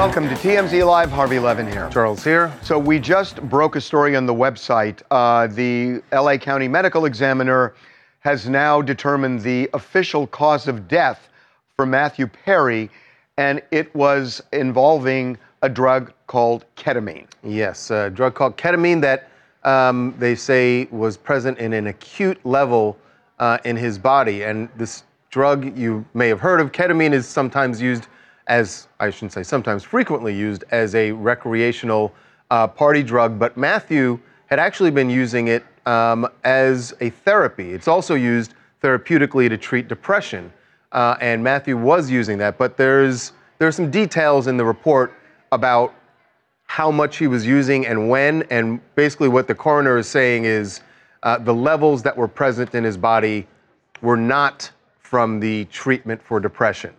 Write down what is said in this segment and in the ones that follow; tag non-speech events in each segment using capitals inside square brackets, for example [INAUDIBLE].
Welcome to TMZ Live. Harvey Levin here. Charles here. So we just broke a story on the website. Uh, the LA County Medical Examiner has now determined the official cause of death for Matthew Perry, and it was involving a drug called ketamine. Yes, a drug called ketamine that um, they say was present in an acute level uh, in his body. And this drug you may have heard of, ketamine, is sometimes used as, I shouldn't say sometimes, frequently used as a recreational uh, party drug. But Matthew had actually been using it um, as a therapy. It's also used therapeutically to treat depression. Uh, and Matthew was using that. But there's, there's some details in the report about how much he was using and when. And basically, what the coroner is saying is uh, the levels that were present in his body were not from the treatment for depression.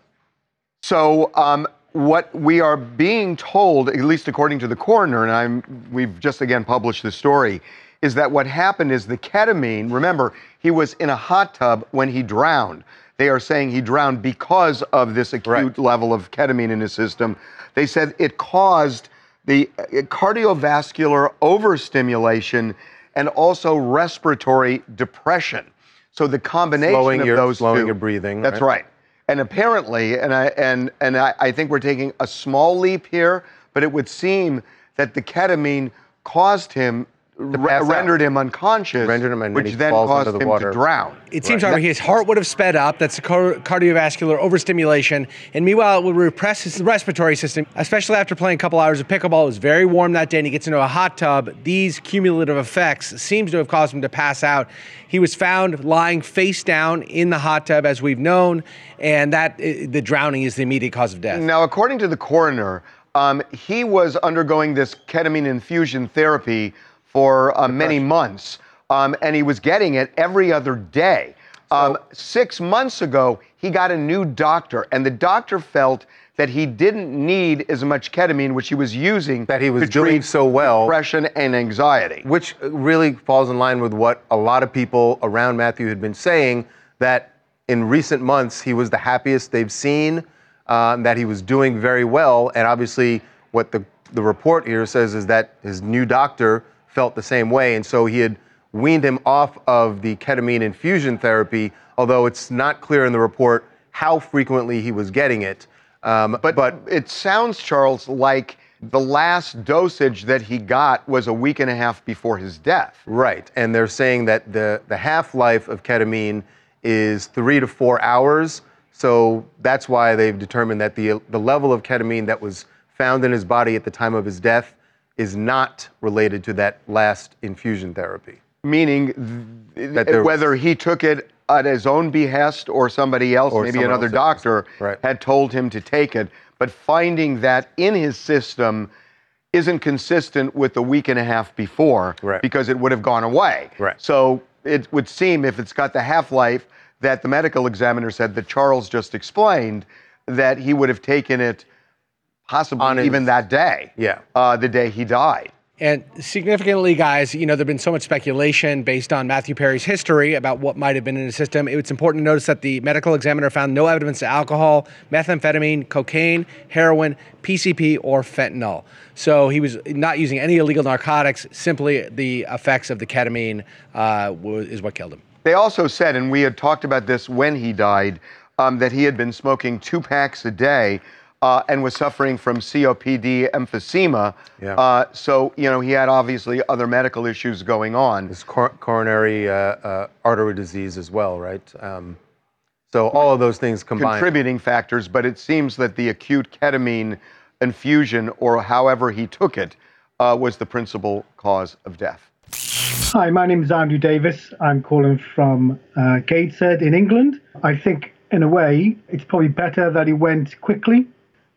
So, um, what we are being told, at least according to the coroner, and I'm, we've just again published this story, is that what happened is the ketamine, remember, he was in a hot tub when he drowned. They are saying he drowned because of this acute Right. level of ketamine in his system. They said it caused the uh, cardiovascular overstimulation and also respiratory depression. So the combination Slowing of your- those slowing two, your breathing, That's right? right. And apparently, and I and and I, I think we're taking a small leap here, but it would seem that the ketamine caused him, re- pass out. rendered him unconscious, Rendered him and which he then falls caused into the him water. to drown. It seems, Right. however, his heart would have sped up. That's the car- cardiovascular overstimulation. And meanwhile, it would repress his respiratory system, especially after playing a couple hours of pickleball. It was very warm that day, and he gets into a hot tub. These cumulative effects seems to have caused him to pass out. He was found lying face down in the hot tub, as we've known, and that uh, the drowning is the immediate cause of death. Now, according to the coroner, um, he was undergoing this ketamine infusion therapy for uh, many months, um, and he was getting it every other day. Um, six months ago, he got a new doctor, and the doctor felt that he didn't need as much ketamine, which he was using That he was to doing so well. depression and anxiety. which really falls in line with what a lot of people around Matthew had been saying that in recent months he was the happiest they've seen, um, that he was doing very well, and obviously what the the report here says is that his new doctor felt the same way, and so he had weaned him off of the ketamine infusion therapy, although it's not clear in the report how frequently he was getting it. Um, But, but it sounds, Charles, like the last dosage that he got was a week and a half before his death. Right, and they're saying that the, the half life of ketamine is three to four hours. So that's why they've determined that the, the level of ketamine that was found in his body at the time of his death is not related to that last infusion therapy. meaning th- That there- whether he took it at his own behest or somebody else, Or maybe another else. doctor, Right. had told him to take it, but finding that in his system isn't consistent with the week and a half before Right. because it would have gone away. Right. So it would seem if it's got the half life that the medical examiner said that Charles just explained that he would have taken it possibly On his- even that day. Yeah. Uh, the day he died. And significantly, guys, you know, there's been so much speculation based on Matthew Perry's history about what might have been in his system. It's important to notice that the medical examiner found no evidence of alcohol, methamphetamine, cocaine, heroin, PCP, or fentanyl. So he was not using any illegal narcotics. Simply the effects of the ketamine uh, is what killed him. They also said, and we had talked about this when he died, um, that he had been smoking two packs a day uh, and was suffering from COPD emphysema. Yeah. Uh, so, you know, he had obviously other medical issues going on. It's cor- coronary uh, uh, artery disease as well, right? Um, so all of those things combined. Contributing factors, but it seems that the acute ketamine infusion, or however he took it, uh, was the principal cause of death. Hi, my name is Andrew Davis. I'm calling from uh, Gateshead in England. I think, in a way, it's probably better that he went quickly.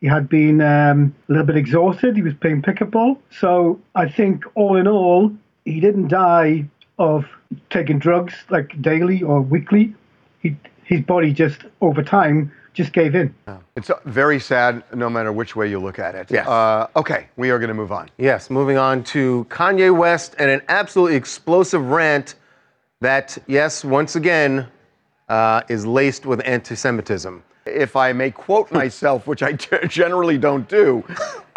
He had been um, a little bit exhausted. He was playing pickleball. So I think, all in all, he didn't die of taking drugs like daily or weekly. He, his body just, over time, just gave in. It's uh, very sad, no matter which way you look at it. Yes. Uh, okay, we are going to move on. Yes, moving on to Kanye West and an absolutely explosive rant that, yes, once again, uh, is laced with anti Semitism. If I may quote [LAUGHS] myself, which I generally don't do,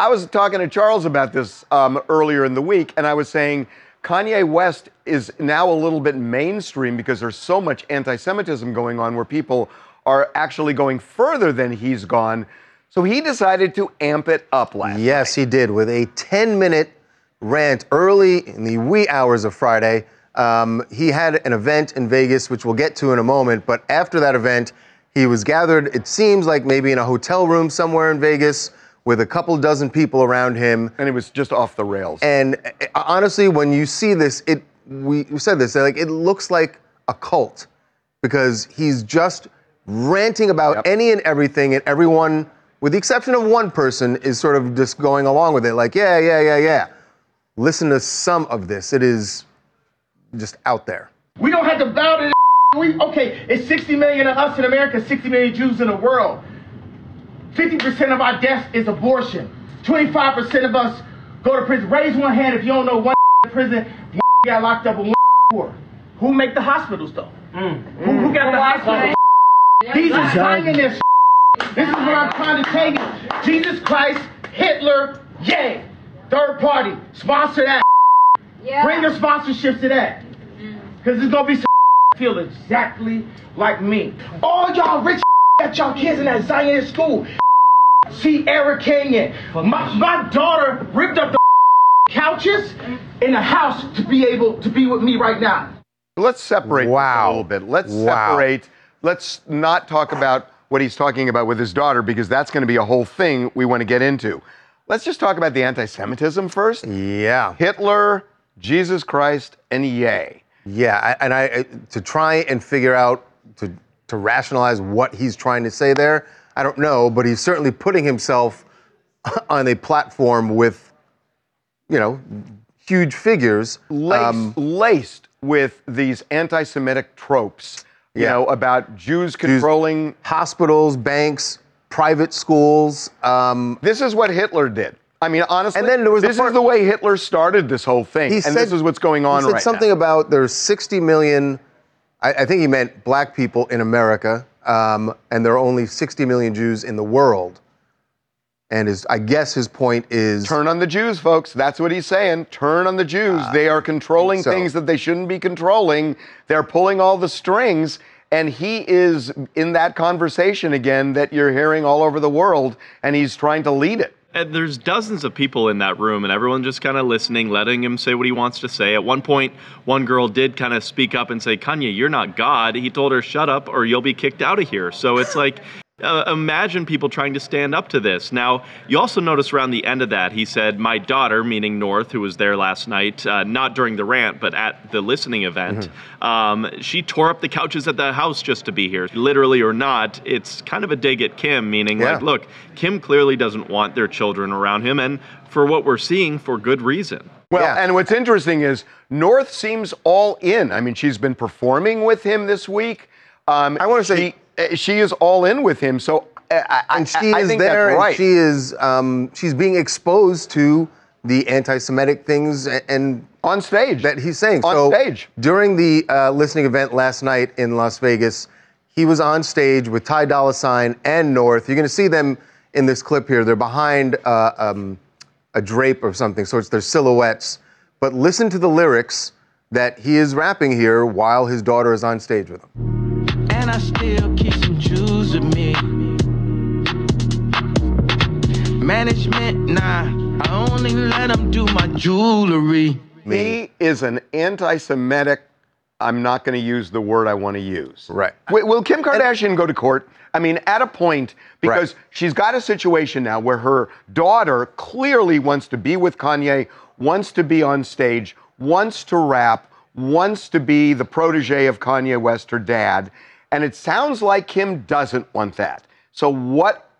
I was talking to Charles about this um, earlier in the week, and I was saying Kanye West is now a little bit mainstream because there's so much anti Semitism going on where people are actually going further than he's gone. So he decided to amp it up last Yes, he did with a 10 minute rant early in the wee hours of Friday. Um, he had an event in Vegas, which we'll get to in a moment. But after that event, he was gathered, it seems like maybe in a hotel room somewhere in Vegas with a couple dozen people around him. And it was just off the rails. And uh, honestly, when you see this, it we, we said this, like it looks like a cult because he's just ranting about Yep. any and everything, and everyone, with the exception of one person, is sort of just going along with it, like, yeah, yeah, yeah, yeah. Listen to some of this. It is just out there. We don't have to bow to this. We, okay, it's 60 million of us in America, 60 million Jews in the world. 50% of our deaths is abortion. 25% of us go to prison. Raise one hand if you don't know one [LAUGHS] in prison, one got locked up with one [LAUGHS] for. Who make the hospitals though? Who, who got the hospitals? He's designing this. [LAUGHS] This is what I'm trying to tell you. Jesus Christ, Hitler, yay. Third party, sponsor that. Yeah. Bring your sponsorships to that. Mm. Because there's gonna be some feel exactly like me. All y'all rich [LAUGHS] got y'all kids in that Zionist school. [LAUGHS] See Eric Canyon. My, my daughter ripped up the [LAUGHS] couches in the house to be able to be with me right now. Let's separate Wow. a little bit. Let's Wow. separate. Let's not talk about what he's talking about with his daughter because that's going to be a whole thing we want to get into. Let's just talk about the anti Semitism first. Yeah. Hitler, Jesus Christ, and yay. Yeah, and I to try and figure out to to rationalize what he's trying to say there. I don't know, but he's certainly putting himself [LAUGHS] on a platform with, you know, huge figures. Laced, Um, laced with these anti Semitic tropes, you Yeah. know, about Jews controlling. hospitals, banks, private schools. Um, This is what Hitler did. I mean, honestly, And then there was this part- is the way Hitler started this whole thing. and said this is what's going on he said right something now. about there's 60 million. I, I think he meant black people in America, um, and there are only 60 million Jews in the world. And his, I guess his point is Turn on the Jews, folks. That's what he's saying. Turn on the Jews. they are controlling Uh, so. things that they shouldn't be controlling. They're pulling all the strings. And he is in that conversation again that you're hearing all over the world, and he's trying to lead it. And there's dozens of people in that room, and everyone just kind of listening, letting him say what he wants to say. At one point, one girl did kind of speak up and say, Kanye, you're not God. He told her, shut up, or you'll be kicked out of here. So it's like, uh, imagine people trying to stand up to this. Now, you also notice around the end of that, he said, My daughter, meaning North, who was there last night, uh, not during the rant, but at the listening event, um, she tore up the couches at the house just to be here. Literally or not, it's kind of a dig at Kim, meaning, Yeah. like, look, Kim clearly doesn't want their children around him, and for what we're seeing, for good reason. Well, Yeah. and what's interesting is North seems all in. I mean, she's been performing with him this week. Um, I wanna say- she, she is all in with him. So uh, I, I, and she I is there, that's and she is um, she's being exposed to the anti-Semitic things and, and on stage that he's saying. On so stage. during the uh, listening event last night in Las Vegas, he was on stage with Ty Dolla Sign and North. You're going to see them in this clip here. They're behind uh, um, a drape or something, so it's their silhouettes. But listen to the lyrics that he is rapping here while his daughter is on stage with him. And I still keep some Jews with me. Management, nah. I only let them do my jewelry. He is an anti-Semitic. I'm not going to use the word I want to use. Right. Wi- Will Kim Kardashian go to court? I mean, at a point, because Right. she's got a situation now where her daughter clearly wants to be with Kanye, wants to be on stage, wants to rap, wants to be the protege of Kanye West, her dad, and it sounds like Kim doesn't want that. So what?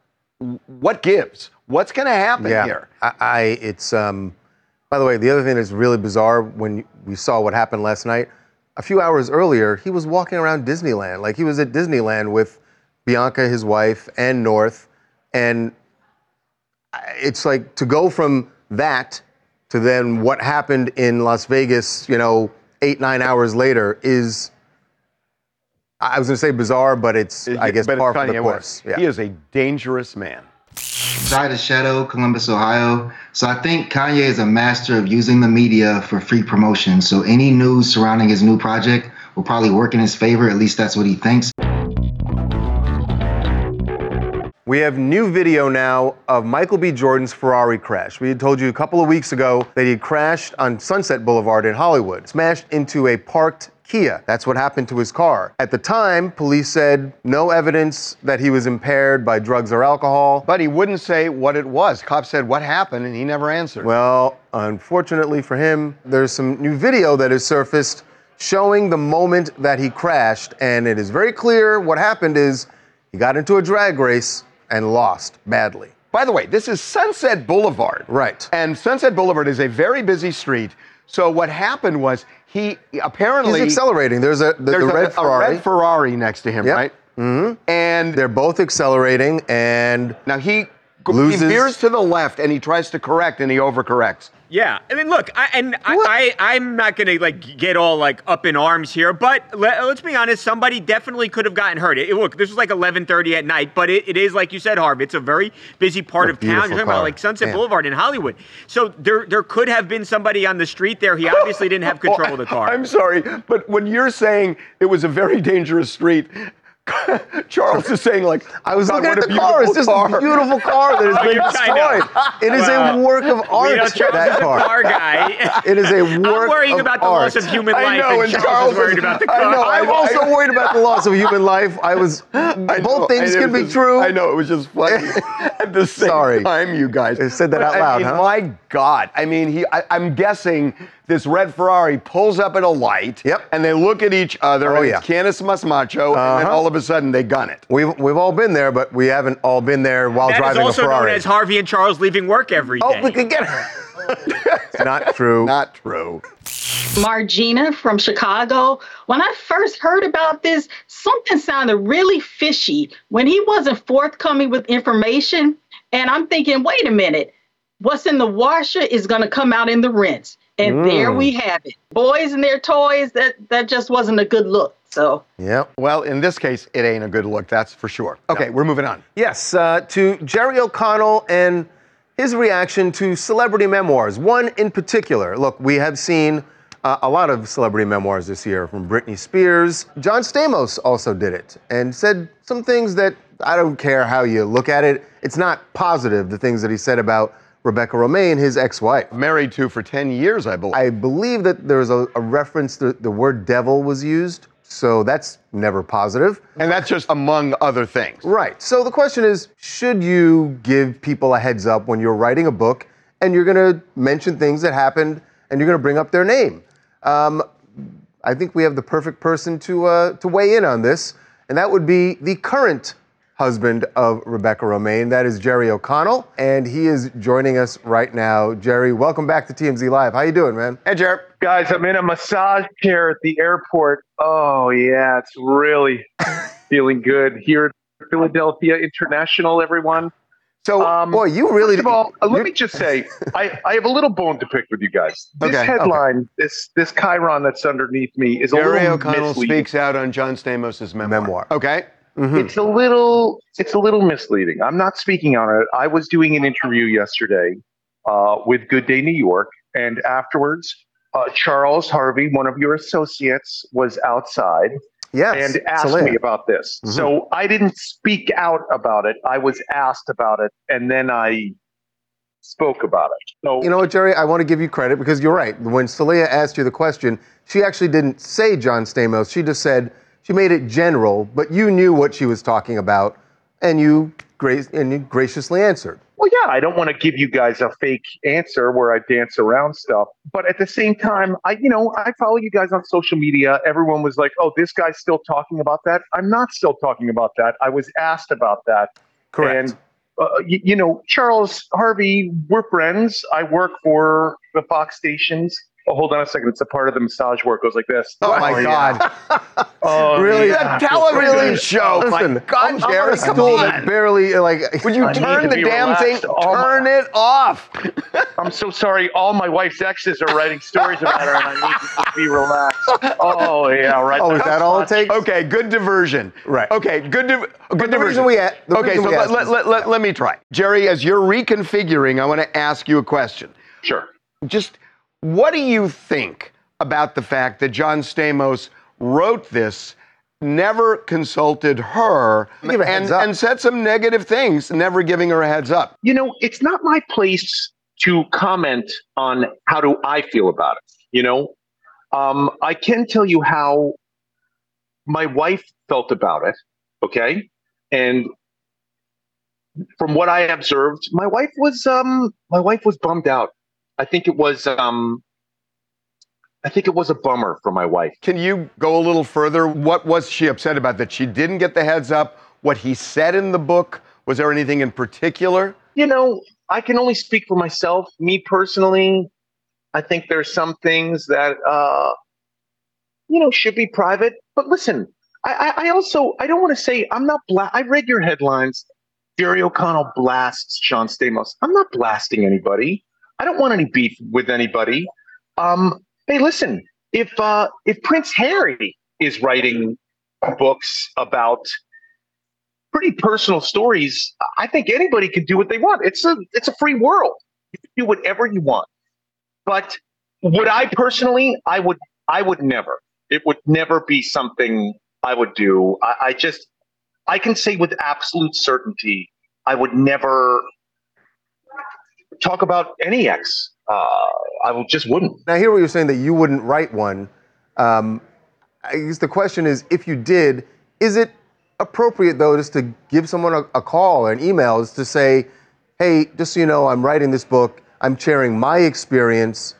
What gives? What's going to happen Yeah, here? I, I it's um. By the way, the other thing that's really bizarre when we saw what happened last night, a few hours earlier, he was walking around Disneyland, like he was at Disneyland with Bianca, his wife, and North, and it's like to go from that to then what happened in Las Vegas, you know, eight nine hours later is I was going to say bizarre, but it's I guess but it's par for the course. Yeah. He is a dangerous man. Side of Shadow, Columbus, Ohio. So I think Kanye is a master of using the media for free promotion. So any news surrounding his new project will probably work in his favor. At least that's what he thinks. We have new video now of Michael B. Jordan's Ferrari crash. We had told you a couple of weeks ago that he crashed on Sunset Boulevard in Hollywood, smashed into a parked Kia. That's what happened to his car. At the time, police said no evidence that he was impaired by drugs or alcohol. But he wouldn't say what it was. Cops said, What happened? And he never answered. Well, unfortunately for him, there's some new video that has surfaced showing the moment that he crashed, and it is very clear what happened is he got into a drag race and lost badly. By the way, this is Sunset Boulevard. Right. And Sunset Boulevard is a very busy street. So what happened was he apparently He's accelerating. There's a the, there's the a, red a Ferrari. red Ferrari next to him, Yep. right? Mm-hmm. And They're both accelerating, and now he Loses- he veers to the left and he tries to correct and he overcorrects. Yeah, I mean, look, I, and I, I, I'm not gonna like get all like up in arms here, but let, us be honest, somebody definitely could have gotten hurt. It, look, this was like 11:30 at night, but it, it is like you said, Harv. It's a very busy part a of town. You're beautiful talking about like Sunset Man. Boulevard in Hollywood. So there, there could have been somebody on the street there. He [LAUGHS] obviously didn't have control of the oh, car. I'm sorry, but when you're saying it was a very dangerous street, [LAUGHS] Charles is saying like I was "God, looking what at a the car. It's beautiful just a beautiful car that has [LAUGHS] been destroyed. It is Well, a work of art. you know, Charles that is a car. car guy. It is a [LAUGHS] I'm worrying of about the loss of human life. I life, know, and and Charles, Charles is worried is- about the I car. know, I'm I- also worried about the loss of human life. I was. I both know, things I- can be just- true. I know it was just funny at the same Sorry. time, you guys. I said that But, out I loud, mean, huh? My God, I mean, he. I, I'm guessing this red Ferrari pulls up at a light. Yep. And they look at each other. Oh, and yeah. It's Canis Mas Macho, and then Uh-huh. all of a sudden they gun it. We've we've all been there, but we haven't all been there while That is driving a also known Ferrari. as Harvey and Charles leaving work every oh, day. oh, we could get. her. [LAUGHS] not true. Not true. Margina from Chicago. When I first heard about this, something sounded really fishy when he wasn't forthcoming with information. And I'm thinking, wait a minute, what's in the washer is going to come out in the rinse. And there hmm. we have it. Boys and their toys, that, that just wasn't a good look. So Yep. Well, in this case, it ain't a good look. That's for sure. Okay, we're moving on. Yes, uh, to Jerry O'Connell and his reaction to celebrity memoirs. One in particular. Look, we have seen uh, a lot of celebrity memoirs this year from Britney Spears. John Stamos also did it and said some things that I don't care how you look at it. It's not positive, the things that he said about Rebecca Romijn, his ex wife. Married to for 10 years, I believe. I believe that there was a, a reference, the, the word devil was used, so that's never positive. and that's just among other things. Right. So the question is should you give people a heads up when you're writing a book and you're going to mention things that happened and you're going to bring up their name? Um, I think we have the perfect person to, uh, to weigh in on this, and that would be the current husband of Rebecca Romijn. That is Jerry O'Connell, and he is joining us right now. Jerry, welcome back to TMZ Live. How you doing, man? Hey, Jerry. Guys, I'm in a massage chair at the airport. Oh, yeah, it's really [LAUGHS] feeling good here at Philadelphia International, everyone. So, Um, Boy, you really. First of all, uh, let me just say, I, I have a little bone to pick with you guys. [LAUGHS] This Okay, okay. headline, this this Chiron that's underneath me, is a Jerry little O'Connell misleading. speaks out on John Stamos's memoir. Memoir. Okay. It's a little it's a little misleading. I'm not speaking on it. I was doing an interview yesterday uh, with Good Day New York, and afterwards, uh, Charles Harvey, one of your associates, was outside yes. and asked me about this. Mhm. So I didn't speak out about it. I was asked about it, and then I spoke about it. So You know what, Jerry? I want to give you credit because you're right. When Saleha asked you the question, she actually didn't say John Stamos. She just said she made it general, but you knew what she was talking about, and you, gra- and you graciously answered. Well, yeah, I don't want to give you guys a fake answer where I dance around stuff. But at the same time, I, you know, I follow you guys on social media. Everyone was like, oh, this guy's still talking about that. I'm not still talking about that. I was asked about that. Correct. And, uh, you, you know, Charles Harvey, we're friends. I work for the Fox stations. Oh, hold on a second. It's a part of the massage where it goes like this. Oh my oh, yeah. God! [LAUGHS] Oh, Really? yeah. The television Really? show. Listen, my God, I'm, I'm on Jerry, a come stool that on. barely like. Would you I turn the damn relaxed. thing? Oh, my- turn it off. [LAUGHS] I'm so sorry. All my wife's exes are writing stories about her, and I need to just be relaxed. Oh yeah, right. Oh, is that all it takes? Okay, good diversion. Right. Okay, good. Di- good the diversion. reason we a- the okay, reason so we let, let, let, let, let me try. Jerry, as you're reconfiguring, I want to ask you a question. Sure. Just what do you think about the fact that John Stamos wrote this, never consulted her, and, and said some negative things, never giving her a heads up? You know, it's not my place to comment on how do I feel about it. You know, um, I can tell you how my wife felt about it. Okay, and from what I observed, my wife was um, my wife was bummed out. I think it was um, I think it was a bummer for my wife. Can you go a little further? What was she upset about that she didn't get the heads up? What he said in the book? Was there anything in particular? you know, I can only speak for myself. Me personally, I think there's some things that uh, you know should be private. But listen, I, I, I also I don't want to say I'm not. Bla- I read your headlines. Jerry O'Connell blasts John Stamos. I'm not blasting anybody. I don't want any beef with anybody. Um, hey, listen, if uh, if Prince Harry is writing books about pretty personal stories. I think anybody can do what they want. It's a it's a free world. You can do whatever you want. But would I personally? I would I would never. It would never be something I would do. I, I just I can say with absolute certainty I would never talk about any ex. Uh, I just wouldn't. Now, I hear what you're saying that you wouldn't write one. Um, I guess the question is, if you did, is it appropriate though just to give someone a, a call or an email is to say, "Hey, just so you know, I'm writing this book. I'm sharing my experience.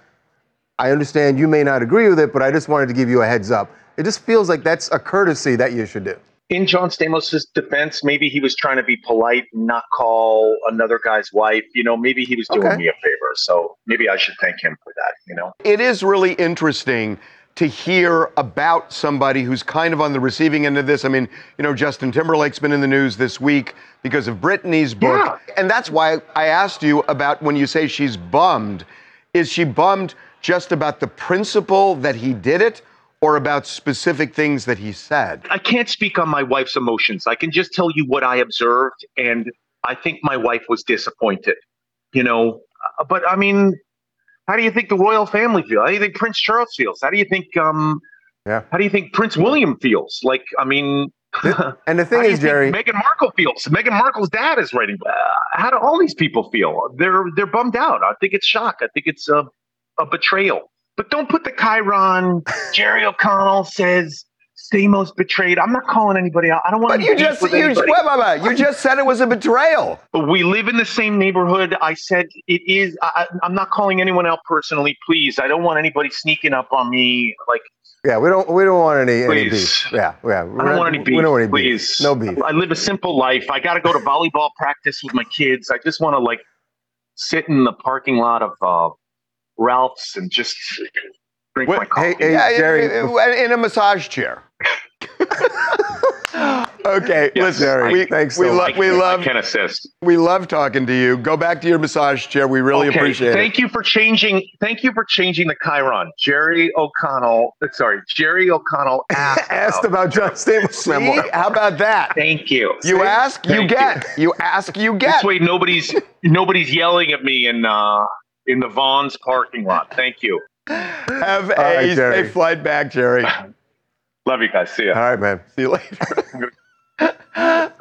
I understand you may not agree with it, but I just wanted to give you a heads up." It just feels like that's a courtesy that you should do. In John Stamos' defense, maybe he was trying to be polite and not call another guy's wife. You know, maybe he was doing Okay. me a favor. So maybe I should thank him for that, you know? It is really interesting to hear about somebody who's kind of on the receiving end of this. I mean, you know, Justin Timberlake's been in the news this week because of Britney's book. And that's why I asked you about when you say she's bummed. Is she bummed just about the principle that he did it or about specific things that he said? I can't speak on my wife's emotions. I can just tell you what I observed. And I think my wife was disappointed, you know? Uh, But I mean, how do you think the royal family feel? How do you think Prince Charles feels? How do you think, um, Yeah. how do you think Prince William feels? Like, I mean, And the [LAUGHS] thing How do you is, think Jerry, Meghan Markle feels. Meghan Markle's dad is writing. Uh, how do all these people feel? They're they're bummed out. I think it's shock. I think it's a, a betrayal. But don't put the Chiron. Jerry O'Connell says Stamos betrayed. I'm not calling anybody out. I don't want. But any you just you, wait, wait, wait. you just said it was a betrayal. We live in the same neighborhood. I said it is. I, I'm not calling anyone out personally. Please, I don't want anybody sneaking up on me. Like yeah, we don't we don't want any, any Please. beef. Yeah, yeah. I don't want any beef. We don't want any please, beef. No beef. I live a simple life. I got to go to volleyball practice with my kids. I just want to like sit in the parking lot of uh, Ralph's and just drink my coffee. Hey, hey, Yeah, Jerry. in- in a massage chair. [LAUGHS] okay, Yes, listen. Jerry, we, thanks we, so lo- much. we love can assist. we love talking to you. Go back to your massage chair. We really okay, appreciate thank it. Thank you for changing. Thank you for changing the Chiron. Jerry O'Connell. uh, Sorry, Jerry O'Connell asked. [LAUGHS] Asked about John Stamos' [LAUGHS] See, how about that? Thank you. You ask, you Thank get. You. ask, you get. This way, nobody's nobody's yelling at me and. uh, in the Vons parking lot. Thank you. Have a right, Jerry. safe flight back, Jerry. [LAUGHS] Love you guys. See ya. All right, man. See you later. [LAUGHS]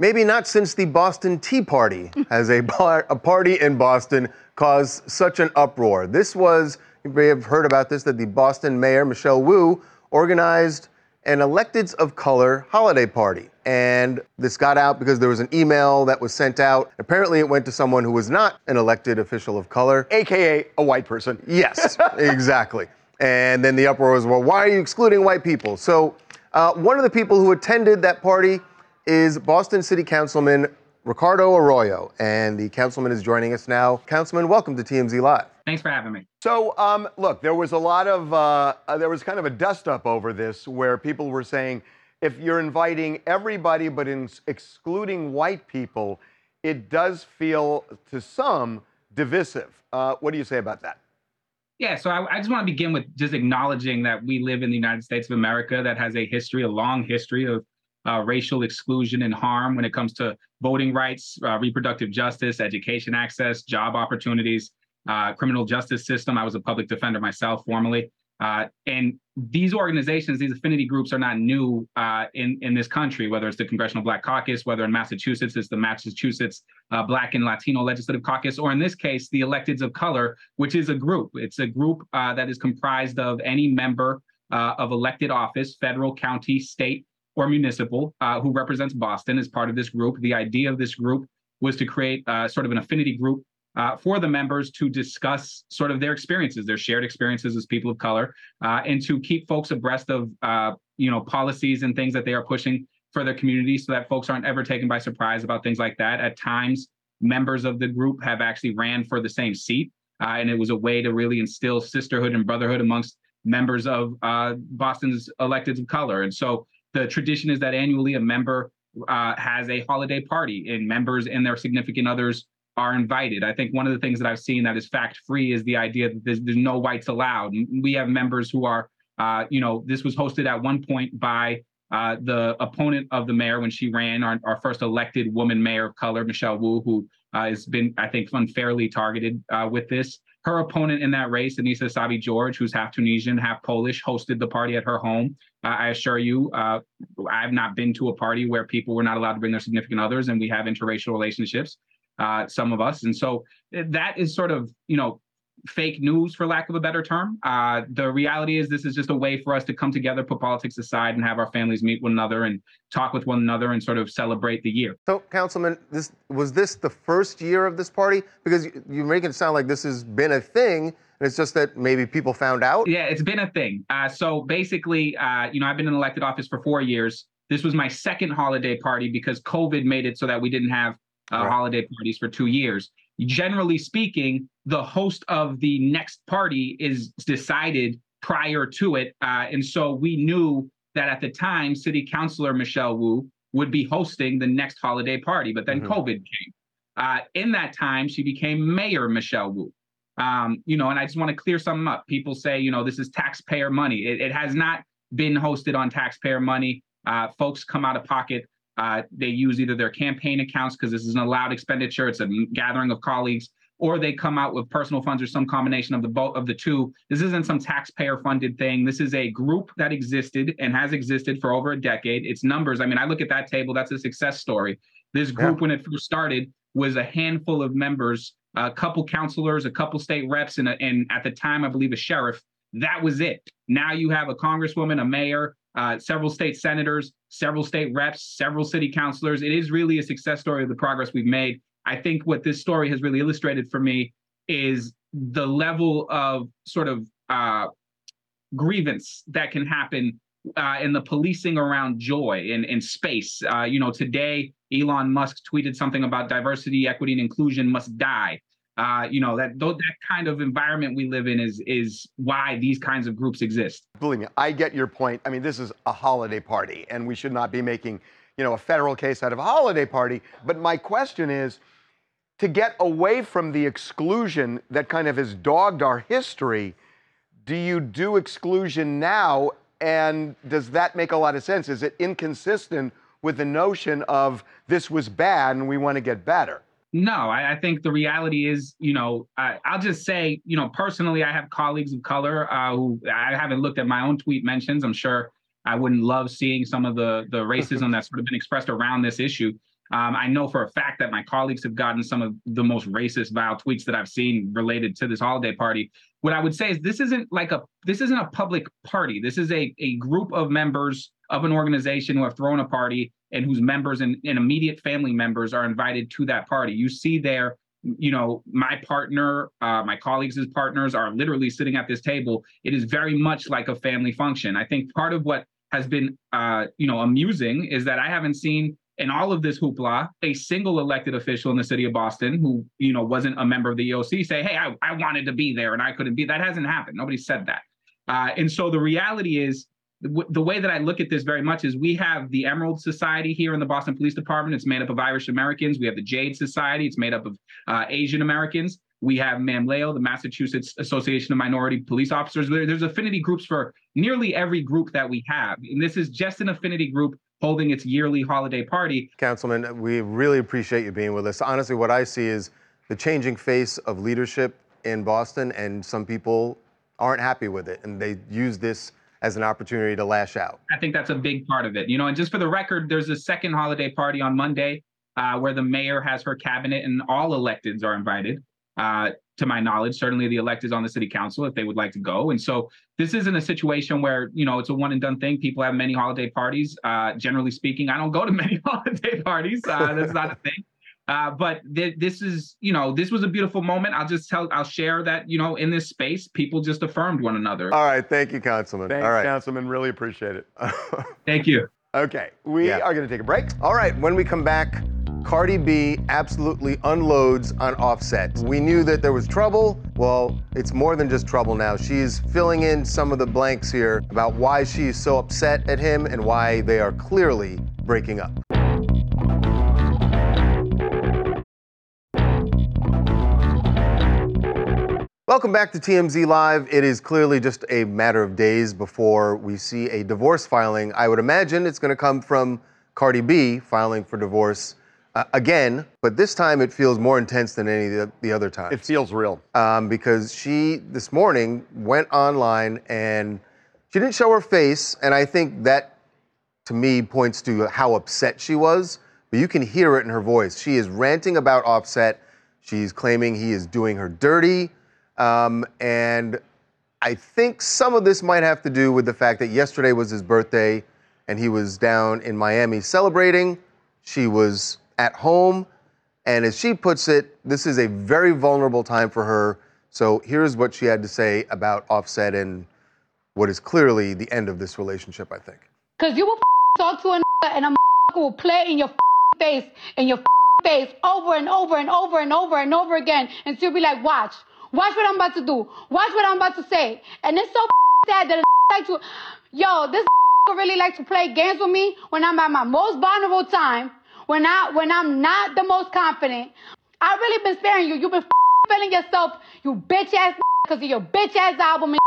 Maybe not since the Boston Tea Party has a, bar, a party in Boston caused such an uproar. This was, you may have heard about this, that the Boston mayor, Michelle Wu, organized an Electeds of Color holiday party. And this got out because there was an email that was sent out. Apparently, it went to someone who was not an elected official of color. AKA a white person. Yes, [LAUGHS] exactly. And then the uproar was, well, why are you excluding white people? So, uh, one of the people who attended that party is Boston City Councilman Ricardo Arroyo, and the councilman is joining us now. Councilman, welcome to TMZ Live. Thanks for having me. So, um, look, there was a lot of, uh, uh, there was kind of a dust up over this where people were saying if you're inviting everybody but in, excluding white people, it does feel to some divisive. Uh, what do you say about that? Yeah, so I, I just want to begin with just acknowledging that we live in the United States of America that has a history, a long history of uh, racial exclusion and harm when it comes to voting rights, uh, reproductive justice, education access, job opportunities, uh, criminal justice system. I was a public defender myself formerly. Uh, and these organizations, these affinity groups are not new uh, in, in this country, whether it's the Congressional Black Caucus, whether in Massachusetts it's the Massachusetts uh, Black and Latino Legislative Caucus, or in this case, the Electeds of Color, which is a group. It's a group that is comprised of any member of elected office, federal, county, state, or municipal uh, who represents Boston as part of this group. The idea of this group was to create uh, sort of an affinity group uh, for the members to discuss sort of their experiences, their shared experiences as people of color, uh, and to keep folks abreast of uh, you know policies and things that they are pushing for their community, so that folks aren't ever taken by surprise about things like that. At times, members of the group have actually ran for the same seat, uh, and it was a way to really instill sisterhood and brotherhood amongst members of Boston's electeds of color. And so the tradition is that annually a member uh, has a holiday party and members and their significant others are invited. I think one of the things that I've seen that is fact free is the idea that there's, there's no whites allowed. We have members who are, uh, you know, this was hosted at one point by uh, the opponent of the mayor when she ran, our, our first elected woman mayor of color, Michelle Wu, who uh, has been, I think, unfairly targeted uh, with this. Her opponent in that race, Annissa Essaibi-George, who's half Tunisian, half Polish, hosted the party at her home. Uh, I assure you, uh, I've not been to a party where people were not allowed to bring their significant others, and we have interracial relationships, uh, some of us. And so eh, that is sort of, you know, fake news, for lack of a better term. Uh, the reality is, this is just a way for us to come together, put politics aside, and have our families meet one another and talk with one another and sort of celebrate the year. So, Councilman, this was this the first year of this party? Because you, are making it sound like this has been a thing, and it's just that maybe people found out. Yeah, it's been a thing. Uh, so basically, uh, you know, I've been in elected office for four years. This was my second holiday party because COVID made it so that we didn't have uh, right. holiday parties for two years generally speaking, the host of the next party is decided prior to it. Uh, and so we knew that at the time, City Councilor Michelle Wu would be hosting the next holiday party, but then mm-hmm. COVID came. Uh, in that time, she became Mayor Michelle Wu. Um, you know, and I just want to clear something up. People say, you know, this is taxpayer money. It, it has not been hosted on taxpayer money. Uh, folks come out of pocket uh, they use either their campaign accounts because this is an allowed expenditure. It's a gathering of colleagues, or they come out with personal funds or some combination of the both of the two. This isn't some taxpayer-funded thing. This is a group that existed and has existed for over a decade. Its numbers. I mean, I look at that table. That's a success story. This group, yeah. when it first started, was a handful of members, a couple councilors, a couple state reps, and, a, and at the time, I believe a sheriff. That was it. Now you have a congresswoman, a mayor, uh, several state senators, several state reps, several city councilors. It is really a success story of the progress we've made. I think what this story has really illustrated for me is the level of sort of uh, grievance that can happen uh, in the policing around joy and, and space. Uh, you know, today Elon Musk tweeted something about diversity, equity, and inclusion must die uh, you know that that kind of environment we live in is is why these kinds of groups exist. Believe me, I get your point. I mean, this is a holiday party, and we should not be making you know a federal case out of a holiday party. But my question is, to get away from the exclusion that kind of has dogged our history, do you do exclusion now? And does that make a lot of sense? Is it inconsistent with the notion of this was bad and we want to get better? No, I, I, think the reality is, you know, I, will just say, you know, personally, I have colleagues of color uh, who I haven't looked at my own tweet mentions. I'm sure I wouldn't love seeing some of the the [LAUGHS] racism that's sort of been expressed around this issue. Um, I know for a fact that my colleagues have gotten some of the most racist, vile tweets that I've seen related to this holiday party. What I would say is this isn't like a this isn't a public party. This is a a group of members of an organization who have thrown a party and whose members and, and immediate family members are invited to that party. You see there, you know, my partner, uh, my colleagues partners are literally sitting at this table. It is very much like a family function. I think part of what has been, uh, you know, amusing is that I haven't seen in all of this hoopla, a single elected official in the city of Boston who, you know, wasn't a member of the EOC say, hey, I, I wanted to be there and I couldn't be. That hasn't happened. Nobody said that. Uh, and so the reality is, the way that I look at this very much is we have the Emerald Society here in the Boston Police Department. It's made up of Irish Americans. We have the Jade Society. It's made up of uh, Asian Americans. We have MAMLEO, the Massachusetts Association of Minority Police Officers. There's affinity groups for nearly every group that we have. And this is just an affinity group holding its yearly holiday party. Councilman, we really appreciate you being with us. Honestly, what I see is the changing face of leadership in Boston, and some people aren't happy with it, and they use this as an opportunity to lash out. I think that's a big part of it. You know, and just for the record, there's a second holiday party on Monday uh, where the mayor has her cabinet and all electeds are invited. Uh, to my knowledge, certainly the electeds on the city council if they would like to go. And so this isn't a situation where you know it's a one and done thing. People have many holiday parties. Uh, generally speaking, I don't go to [LAUGHS] many holiday parties. Uh, that's not a thing. Uh, but th- this is, you know, this was a beautiful moment. I'll just tell, I'll share that, you know, in this space, people just affirmed one another. All right, thank you, Councilman. Thanks, All right, Councilman. Really appreciate it. [LAUGHS] thank you. Okay, we Yeah. are going to take a break. All right, when we come back, Cardi B absolutely unloads on Offset. We knew that there was trouble. Well, it's more than just trouble now. She's filling in some of the blanks here about why she's so upset at him and why they are clearly breaking up. Welcome back to TMZ Live. It is clearly just a matter of days before we see a divorce filing. I would imagine it's going to come from Cardi B filing for divorce uh, again, but this time it feels more intense than any of the, the other times. It feels real. um, because she this morning went online and she didn't show her face, and I think that to me points to how upset she was. But you can hear it in her voice. She is ranting about Offset. She's claiming he is doing her dirty, um, and I think some of this might have to do with the fact that yesterday was his birthday, and he was down in Miami celebrating. She was at home. And as she puts it, this is a very vulnerable time for her. So here's what she had to say about Offset and what is clearly the end of this relationship, I think. Cause you will talk to a and a will play in your face in your face over and over and over and over and over again, and she'll be like, "Watch, watch what I'm about to do. Watch what I'm about to say." And it's so [LAUGHS] sad that [LAUGHS] like to, yo, this [LAUGHS] really like to play games with me when I'm at my most vulnerable time, when I when I'm not the most confident. I really been sparing you. You've been feeling yourself, you bitch ass, because of your bitch ass album and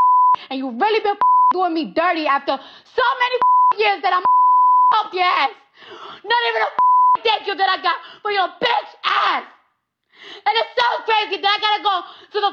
and you really been doing me dirty after so many years that I'm up your ass. Not even a thank you that I got for your bitch ass. And it's so crazy that I gotta go to the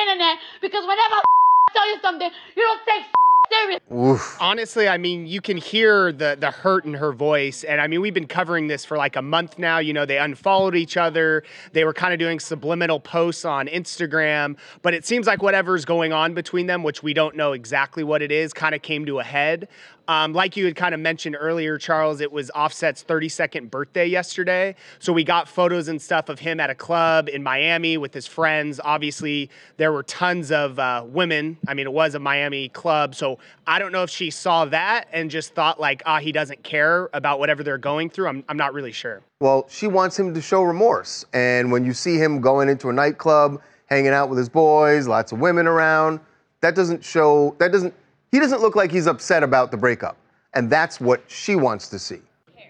internet because whenever I tell you something, you don't take serious. Honestly, I mean, you can hear the the hurt in her voice, and I mean, we've been covering this for like a month now. You know, they unfollowed each other. They were kind of doing subliminal posts on Instagram, but it seems like whatever's going on between them, which we don't know exactly what it is, kind of came to a head. Um, like you had kind of mentioned earlier, Charles, it was Offset's 32nd birthday yesterday. So we got photos and stuff of him at a club in Miami with his friends. Obviously, there were tons of uh, women. I mean, it was a Miami club. So I don't know if she saw that and just thought, like, ah, he doesn't care about whatever they're going through. I'm, I'm not really sure. Well, she wants him to show remorse. And when you see him going into a nightclub, hanging out with his boys, lots of women around, that doesn't show, that doesn't, he doesn't look like he's upset about the breakup. And that's what she wants to see.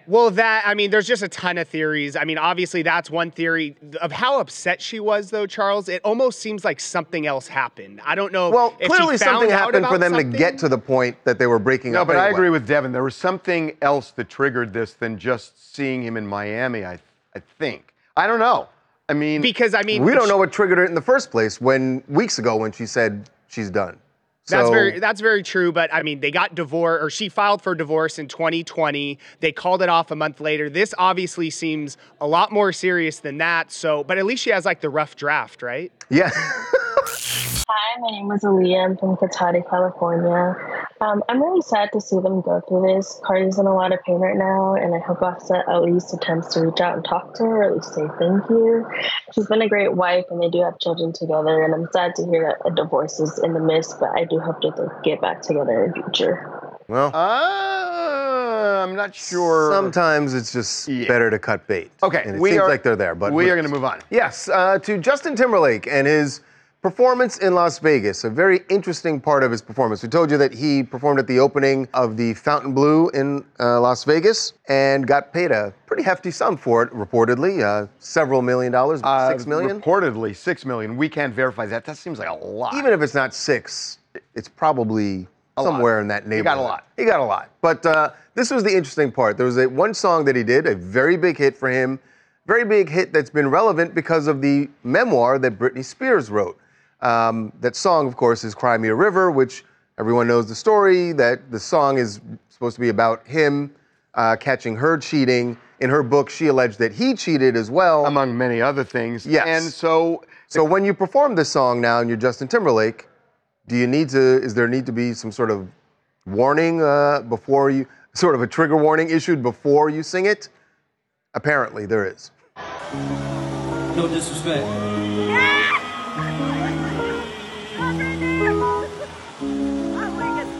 Well, that, I mean, there's just a ton of theories. I mean, obviously, that's one theory of how upset she was, though, Charles. It almost seems like something else happened. I don't know Well, if clearly found something out happened for them something. to get to the point that they were breaking No, up. but I agree with Devin. There was something else that triggered this than just seeing him in Miami, I, I think. I don't know. I mean, because I mean, we don't know what triggered it in the first place when weeks ago when she said she's done. That's So- very that's very true, but I mean, they got divorced, or she filed for divorce in 2020. They called it off a month later. This obviously seems a lot more serious than that. So, but at least she has like the rough draft, right? Yeah. [LAUGHS] Hi, my name is Aaliyah. I'm from Cotati, California. Um, I'm really sad to see them go through this. Cardi's in a lot of pain right now, and I hope Offset at least attempts to reach out and talk to her, or at least say thank you. She's been a great wife, and they do have children together, and I'm sad to hear that a divorce is in the midst, but I do hope that they get back together in the future. Well, uh, I'm not sure. Sometimes it's just better to cut bait. Okay, and it we seems are- like they're there, but we are gonna move on. Yes, uh, to Justin Timberlake and his performance in Las Vegas. A very interesting part of his performance. We told you that he performed at the opening of the Fontainebleau in uh, Las Vegas and got paid a pretty hefty sum for it, reportedly, uh, several million dollars, six million. Reportedly, six million. We can't verify that. That seems like a lot. Even if it's not six, it's probably A lot. somewhere in that He neighborhood. got a lot. He got a lot. But uh, this was the interesting part. There was a one song that he did, a very big hit for him, very big hit that's been relevant because of the memoir that Britney Spears wrote. Um, that song, of course, is "Cry Me a River," which everyone knows the story. That the song is supposed to be about him uh, catching her cheating. In her book, she alleged that he cheated as well, among many other things. Yes. And so, so when you perform this song now, and you're Justin Timberlake, do you need to? Is there need to be some sort of warning uh, before you, sort of a trigger warning issued before you sing it? Apparently, there is. No disrespect.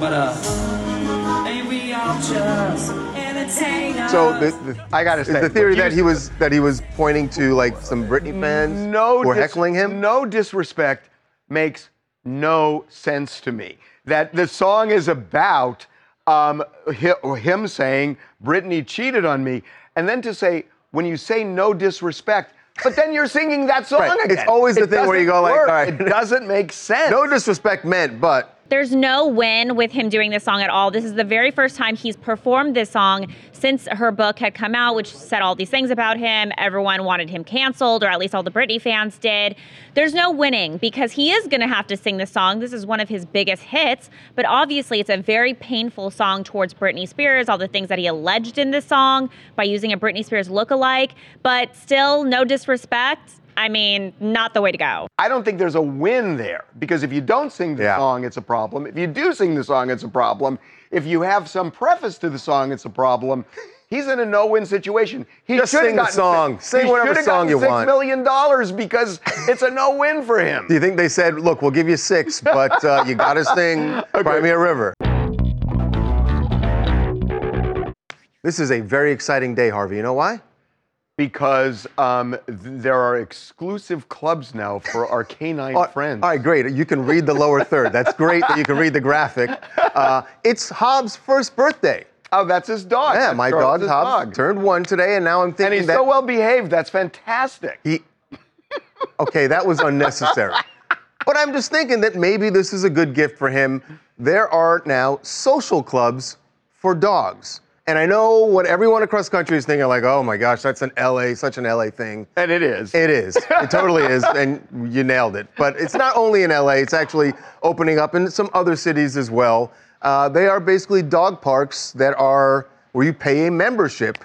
But uh, ain't we all just entertainers? So the, the, I gotta say, the theory that he was that he was pointing to like some Britney fans no who were dis- heckling him. No disrespect makes no sense to me. That the song is about um, him saying Britney cheated on me, and then to say when you say no disrespect, but then you're singing that song Right. again. It's always the It thing where you go like, work. all right. it doesn't make sense. No disrespect meant, but There's no win with him doing this song at all. This is the very first time he's performed this song since her book had come out, which said all these things about him. Everyone wanted him canceled, or at least all the Britney fans did. There's no winning because he is going to have to sing this song. This is one of his biggest hits, but obviously it's a very painful song towards Britney Spears, all the things that he alleged in this song by using a Britney Spears lookalike. But still, no disrespect. I mean, not the way to go. I don't think there's a win there because if you don't sing the song, it's a problem. If you do sing the song, it's a problem. If you have some preface to the song, it's a problem. He's in a no-win situation. He Just should have sing the song. Sing he whatever song gotten you want. million dollars because it's a no-win for him. do you think they said, "Look, we'll give you six, but uh, you got to sing Cry Me a River"? This is a very exciting day, Harvey. You know why? Because um, th- there are exclusive clubs now for our canine friends. All right, great. You can read the lower third. That's great that you can read the graphic. Uh, it's Hobbs' first birthday. Oh, that's his dog. Yeah, That's my dog Hobbs dog. turned one today, and now I'm thinking And he's that so well behaved. That's fantastic. he. Okay, that was unnecessary. but I'm just thinking that maybe this is a good gift for him. There are now social clubs for dogs. And I know what everyone across the country is thinking, like, oh my gosh, that's an LA, such an LA thing. And it is. It is. It totally is. [LAUGHS] And you nailed it. But it's not only in LA, it's actually opening up in some other cities as well. Uh, they are basically dog parks that are where you pay a membership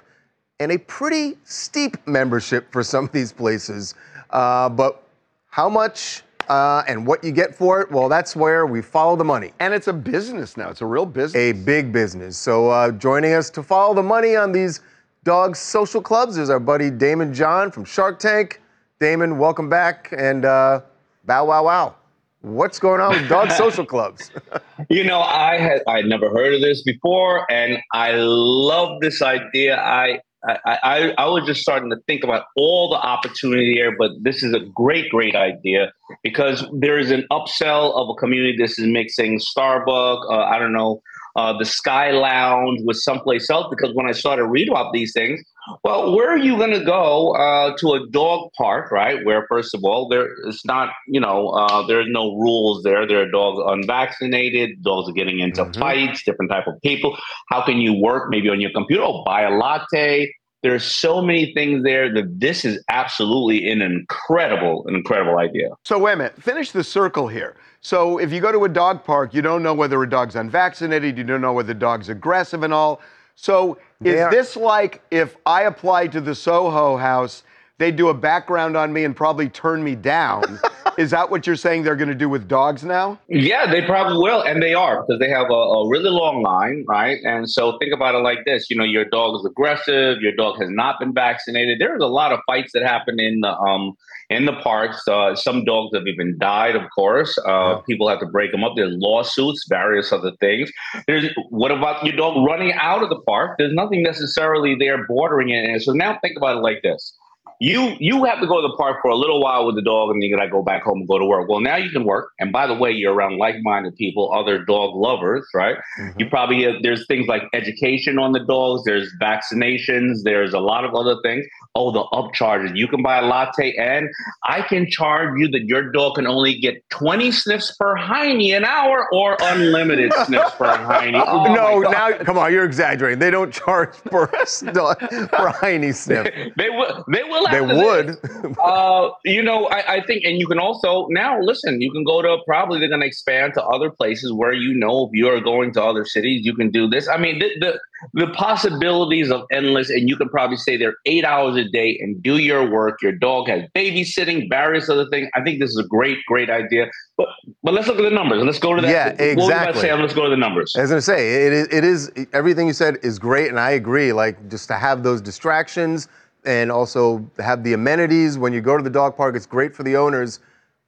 and a pretty steep membership for some of these places. Uh, but how much uh, and what you get for it, well, that's where we follow the money. And it's a business now. It's a real business. A big business. So uh, joining us to follow the money on these dog social clubs is our buddy Daymond John from Shark Tank. Daymond, welcome back. And uh, bow wow wow. What's going on with dog [LAUGHS] social clubs? [LAUGHS] You know, I had I had never heard of this before, and I love this idea. I I, I I was just starting to think about all the opportunity here, but this is a great, great idea because there is an upsell of a community. This is mixing Starbucks, uh, I don't know, uh, the Sky Lounge with someplace else. Because when I started reading about these things, well, where are you going to go uh, to a dog park, right? Where first of all, there it's not, you know, uh, there's no rules there. There are dogs unvaccinated. Dogs are getting into fights. Different type of people. How can you work maybe on your computer? Oh, buy a latte. There's so many things there that this is absolutely an incredible, an incredible idea. So wait a minute, finish the circle here. So if you go to a dog park, you don't know whether a dog's unvaccinated, you don't know whether the dog's aggressive and all. So is They are- this like if I applied to the Soho house they'd do a background on me and probably turn me down. [LAUGHS] Is that what you're saying they're going to do with dogs now? Yeah, they probably will, and they are because they have a, a really long line, right? And so think about it like this: you know, your dog is aggressive, your dog has not been vaccinated. There's a lot of fights that happen in the um in the parks. Uh, some dogs have even died, of course. Uh, People have to break them up. There's lawsuits, various other things. There's what about your dog running out of the park? There's nothing necessarily there bordering it. And so now think about it like this you you have to go to the park for a little while with the dog and then you gotta go back home and go to work. Well, now you can work. And by the way, you're around like-minded people, other dog lovers, right? You probably uh, there's things like education on the dogs. There's vaccinations. There's a lot of other things. Oh, the upcharges. You can buy a latte, and I can charge you that your dog can only get 20 sniffs per hiney an hour or unlimited [LAUGHS] sniffs per hiney. Oh no, now come on, you're exaggerating. They don't charge for for a hiney sniff. they will. They will. They would. uh, you know, I, I think, and you can also now listen. You can go to probably they're going to expand to other places where you know if you are going to other cities, you can do this. I mean, the the, the possibilities of endless, and you can probably stay there eight hours a day and do your work. Your dog has babysitting, various other things. I think this is a great, great idea. But but let's look at the numbers. Let's go to that. Yeah, What were about to exactly. Let's go to the numbers. As I was gonna say it is, it is everything you said is great, and I agree. Like just to have those distractions and also have the amenities. When you go to the dog park, it's great for the owners,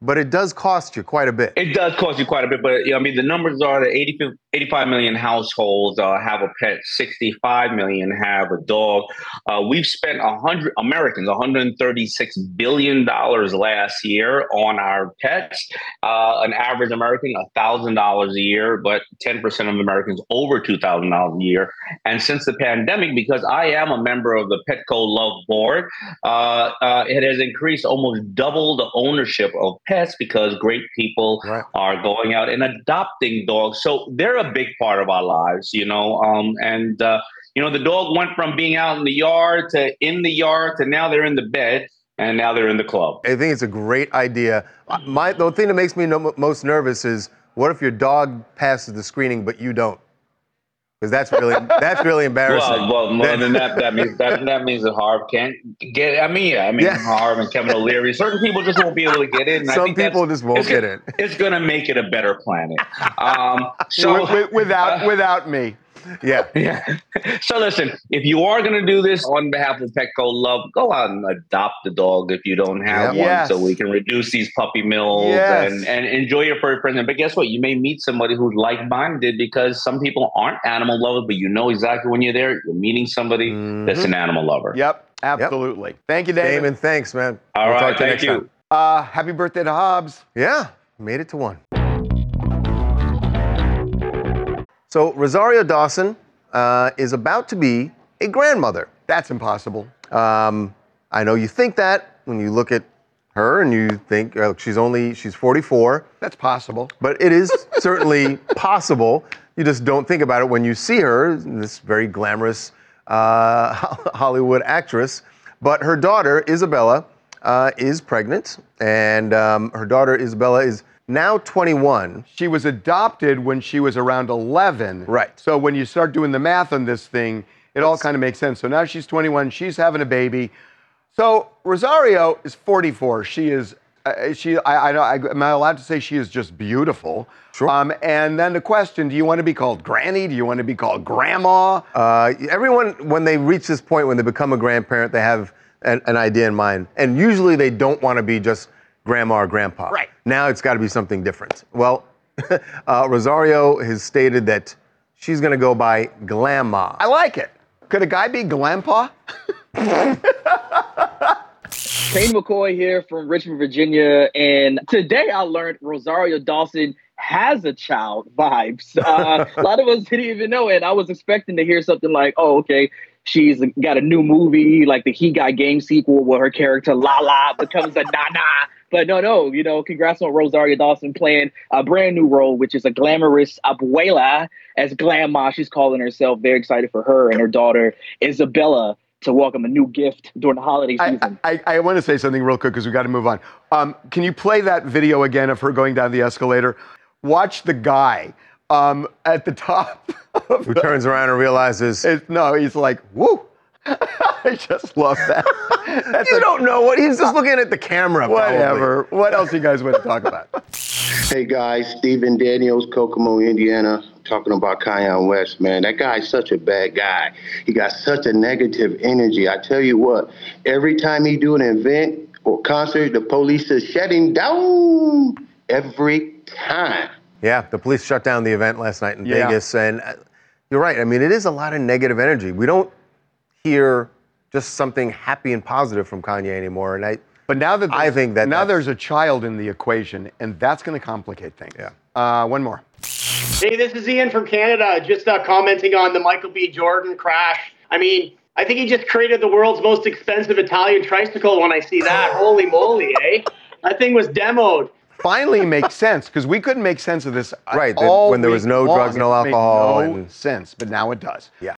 but it does cost you quite a bit. It does cost you quite a bit, but you know, I mean, the numbers are that 80, 85 million households uh, have a pet, 65 million have a dog. Uh, we've spent 100 Americans, 136 billion dollars last year on our pets. Uh, an average American, thousand dollars a year, but 10 percent of Americans over two thousand dollars a year. And since the pandemic, because I am a member of the Petco Love Board, uh, uh, it has increased almost double the ownership of pets because great people are going out and adopting dogs. So they're a big part of our lives, you know. Um, and uh, you know, the dog went from being out in the yard to in the yard to now they're in the bed and now they're in the club. I think it's a great idea. My the thing that makes me no, most nervous is what if your dog passes the screening but you don't? Because that's really that's really embarrassing. Well, well, more than that, that means that, that means that Harv can't get. I mean, yeah, I mean Yeah. Harv and Kevin O'Leary. Certain people just won't be able to get in. Some people just won't get gonna- in. It's going to make it a better planet. Um, [LAUGHS] so Wi- wi- without without me. Yeah. [LAUGHS] Yeah. So listen, if you are going to do this on behalf of Petco Love, go out and adopt a dog if you don't have Yep. one, Yes. so we can reduce these puppy mills Yes. and, and enjoy your furry present. But guess what? You may meet somebody who's like-minded because some people aren't animal lovers, but you know exactly when you're there, you're meeting somebody that's an animal lover. Yep, absolutely. Thank you, David. Daymond, thanks, man. All We'll right, talk to you thank next you. time. Uh, happy birthday to Hobbs. Yeah, made it to one. So Rosario Dawson uh, is about to be a grandmother. That's impossible. Um, I know you think that when you look at her and you think uh, she's only she's 44. That's possible. But it is certainly [LAUGHS] possible. You just don't think about it when you see her, this very glamorous uh, [LAUGHS] Hollywood actress. But her daughter Isabella uh, is pregnant, and um, her daughter Isabella is now 21. She was adopted when she was around 11. Right. So when you start doing the math on this thing, it all kind of makes sense. So now she's 21. She's having a baby. So Rosario is 44. She is. Uh, she. I, I know. I, am I allowed to say she is just beautiful? Sure. Um, and then the question: Do you want to be called Granny? Do you want to be called Grandma? Uh, everyone, when they reach this point, when they become a grandparent, they have an, an idea in mind. And usually they don't want to be just grandma or grandpa. Right. Now it's got to be something different. Well, [LAUGHS] uh, Rosario has stated that she's going to go by Glamma. I like it. Could a guy be Glampa? [LAUGHS] Kane McCoy here from Richmond, Virginia, and today I learned Rosario Dawson has a child vibes. Uh, [LAUGHS] a lot of us didn't even know it. I was expecting to hear something like, "Oh, okay, she's got a new movie, like the He Got Game sequel, where her character Lala becomes a Nana." But no, no, you know, congrats on Rosario Dawson playing a brand new role, which is a glamorous abuela as Glamma. She's calling herself. Very excited for her and her daughter Isabella to welcome a new gift during the holiday season. I, I want to say something real quick because we got to move on. Um, can you play that video again of her going down the escalator? Watch the guy um, at the top. [LAUGHS] Who turns around and realizes. It's, no, he's like, woo. [LAUGHS] I just love that. [LAUGHS] That's you a- don't know what he's just looking at the camera. probably. Whatever. What else you guys want to talk about? [LAUGHS] Hey guys, Stephen Daniels, Kokomo, Indiana. Talking about Kanye West, man. That guy's such a bad guy. He got such a negative energy. I tell you what, every time he do an event or concert, the police is shutting down every time. Yeah, the police shut down the event last night in Yeah. Vegas, and uh, you're right. I mean, it is a lot of negative energy. We don't hear just something happy and positive from Kanye anymore, and I. But now that I think that now there's a child in the equation, and that's going to complicate things. Yeah. Uh, one more. Hey, this is Ian from Canada. Just uh, commenting on the Michael B. Jordan crash. I mean, I think he just created the world's most expensive Italian tricycle when I see that. [LAUGHS] Holy moly, eh? That thing was demoed. Finally makes [LAUGHS] sense because we couldn't make sense of this Right, that all when there was no long. drugs, no It made alcohol, no and- sense, but now it does. Yeah.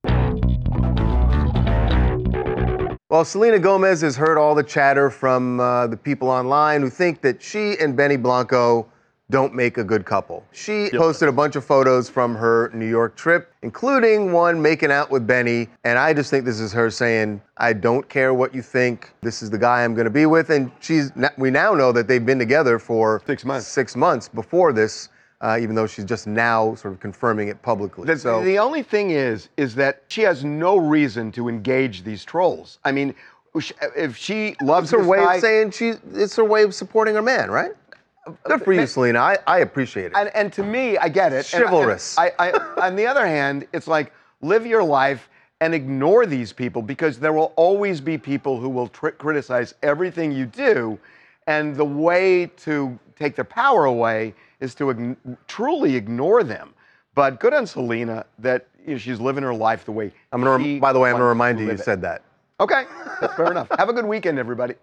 Well, Selena Gomez has heard all the chatter from uh, the people online who think that she and Benny Blanco don't make a good couple. She posted a bunch of photos from her New York trip, including one making out with Benny. And I just think this is her saying, I don't care what you think. This is the guy I'm going to be with. And she's we now know that they've been together for six months. Six months before this, uh, even though she's just now sort of confirming it publicly. The, so the only thing is, is that she has no reason to engage these trolls. I mean, if she loves it's her way guy, of saying she. It's her way of supporting her man, right? Good for you, Selena. I, I appreciate it. and, and to me, I get it. And I- and Chivalrous. I, I, on the other hand, it's like live your life and ignore these people because there will always be people who will tr- criticize everything you do, and the way to take their power away is to ign- truly ignore them. But good on Selena that you know, she's living her life the way. I'm gonna. she By the way, I'm gonna remind you you it. said that. Okay, that's fair enough. Have a good weekend, everybody.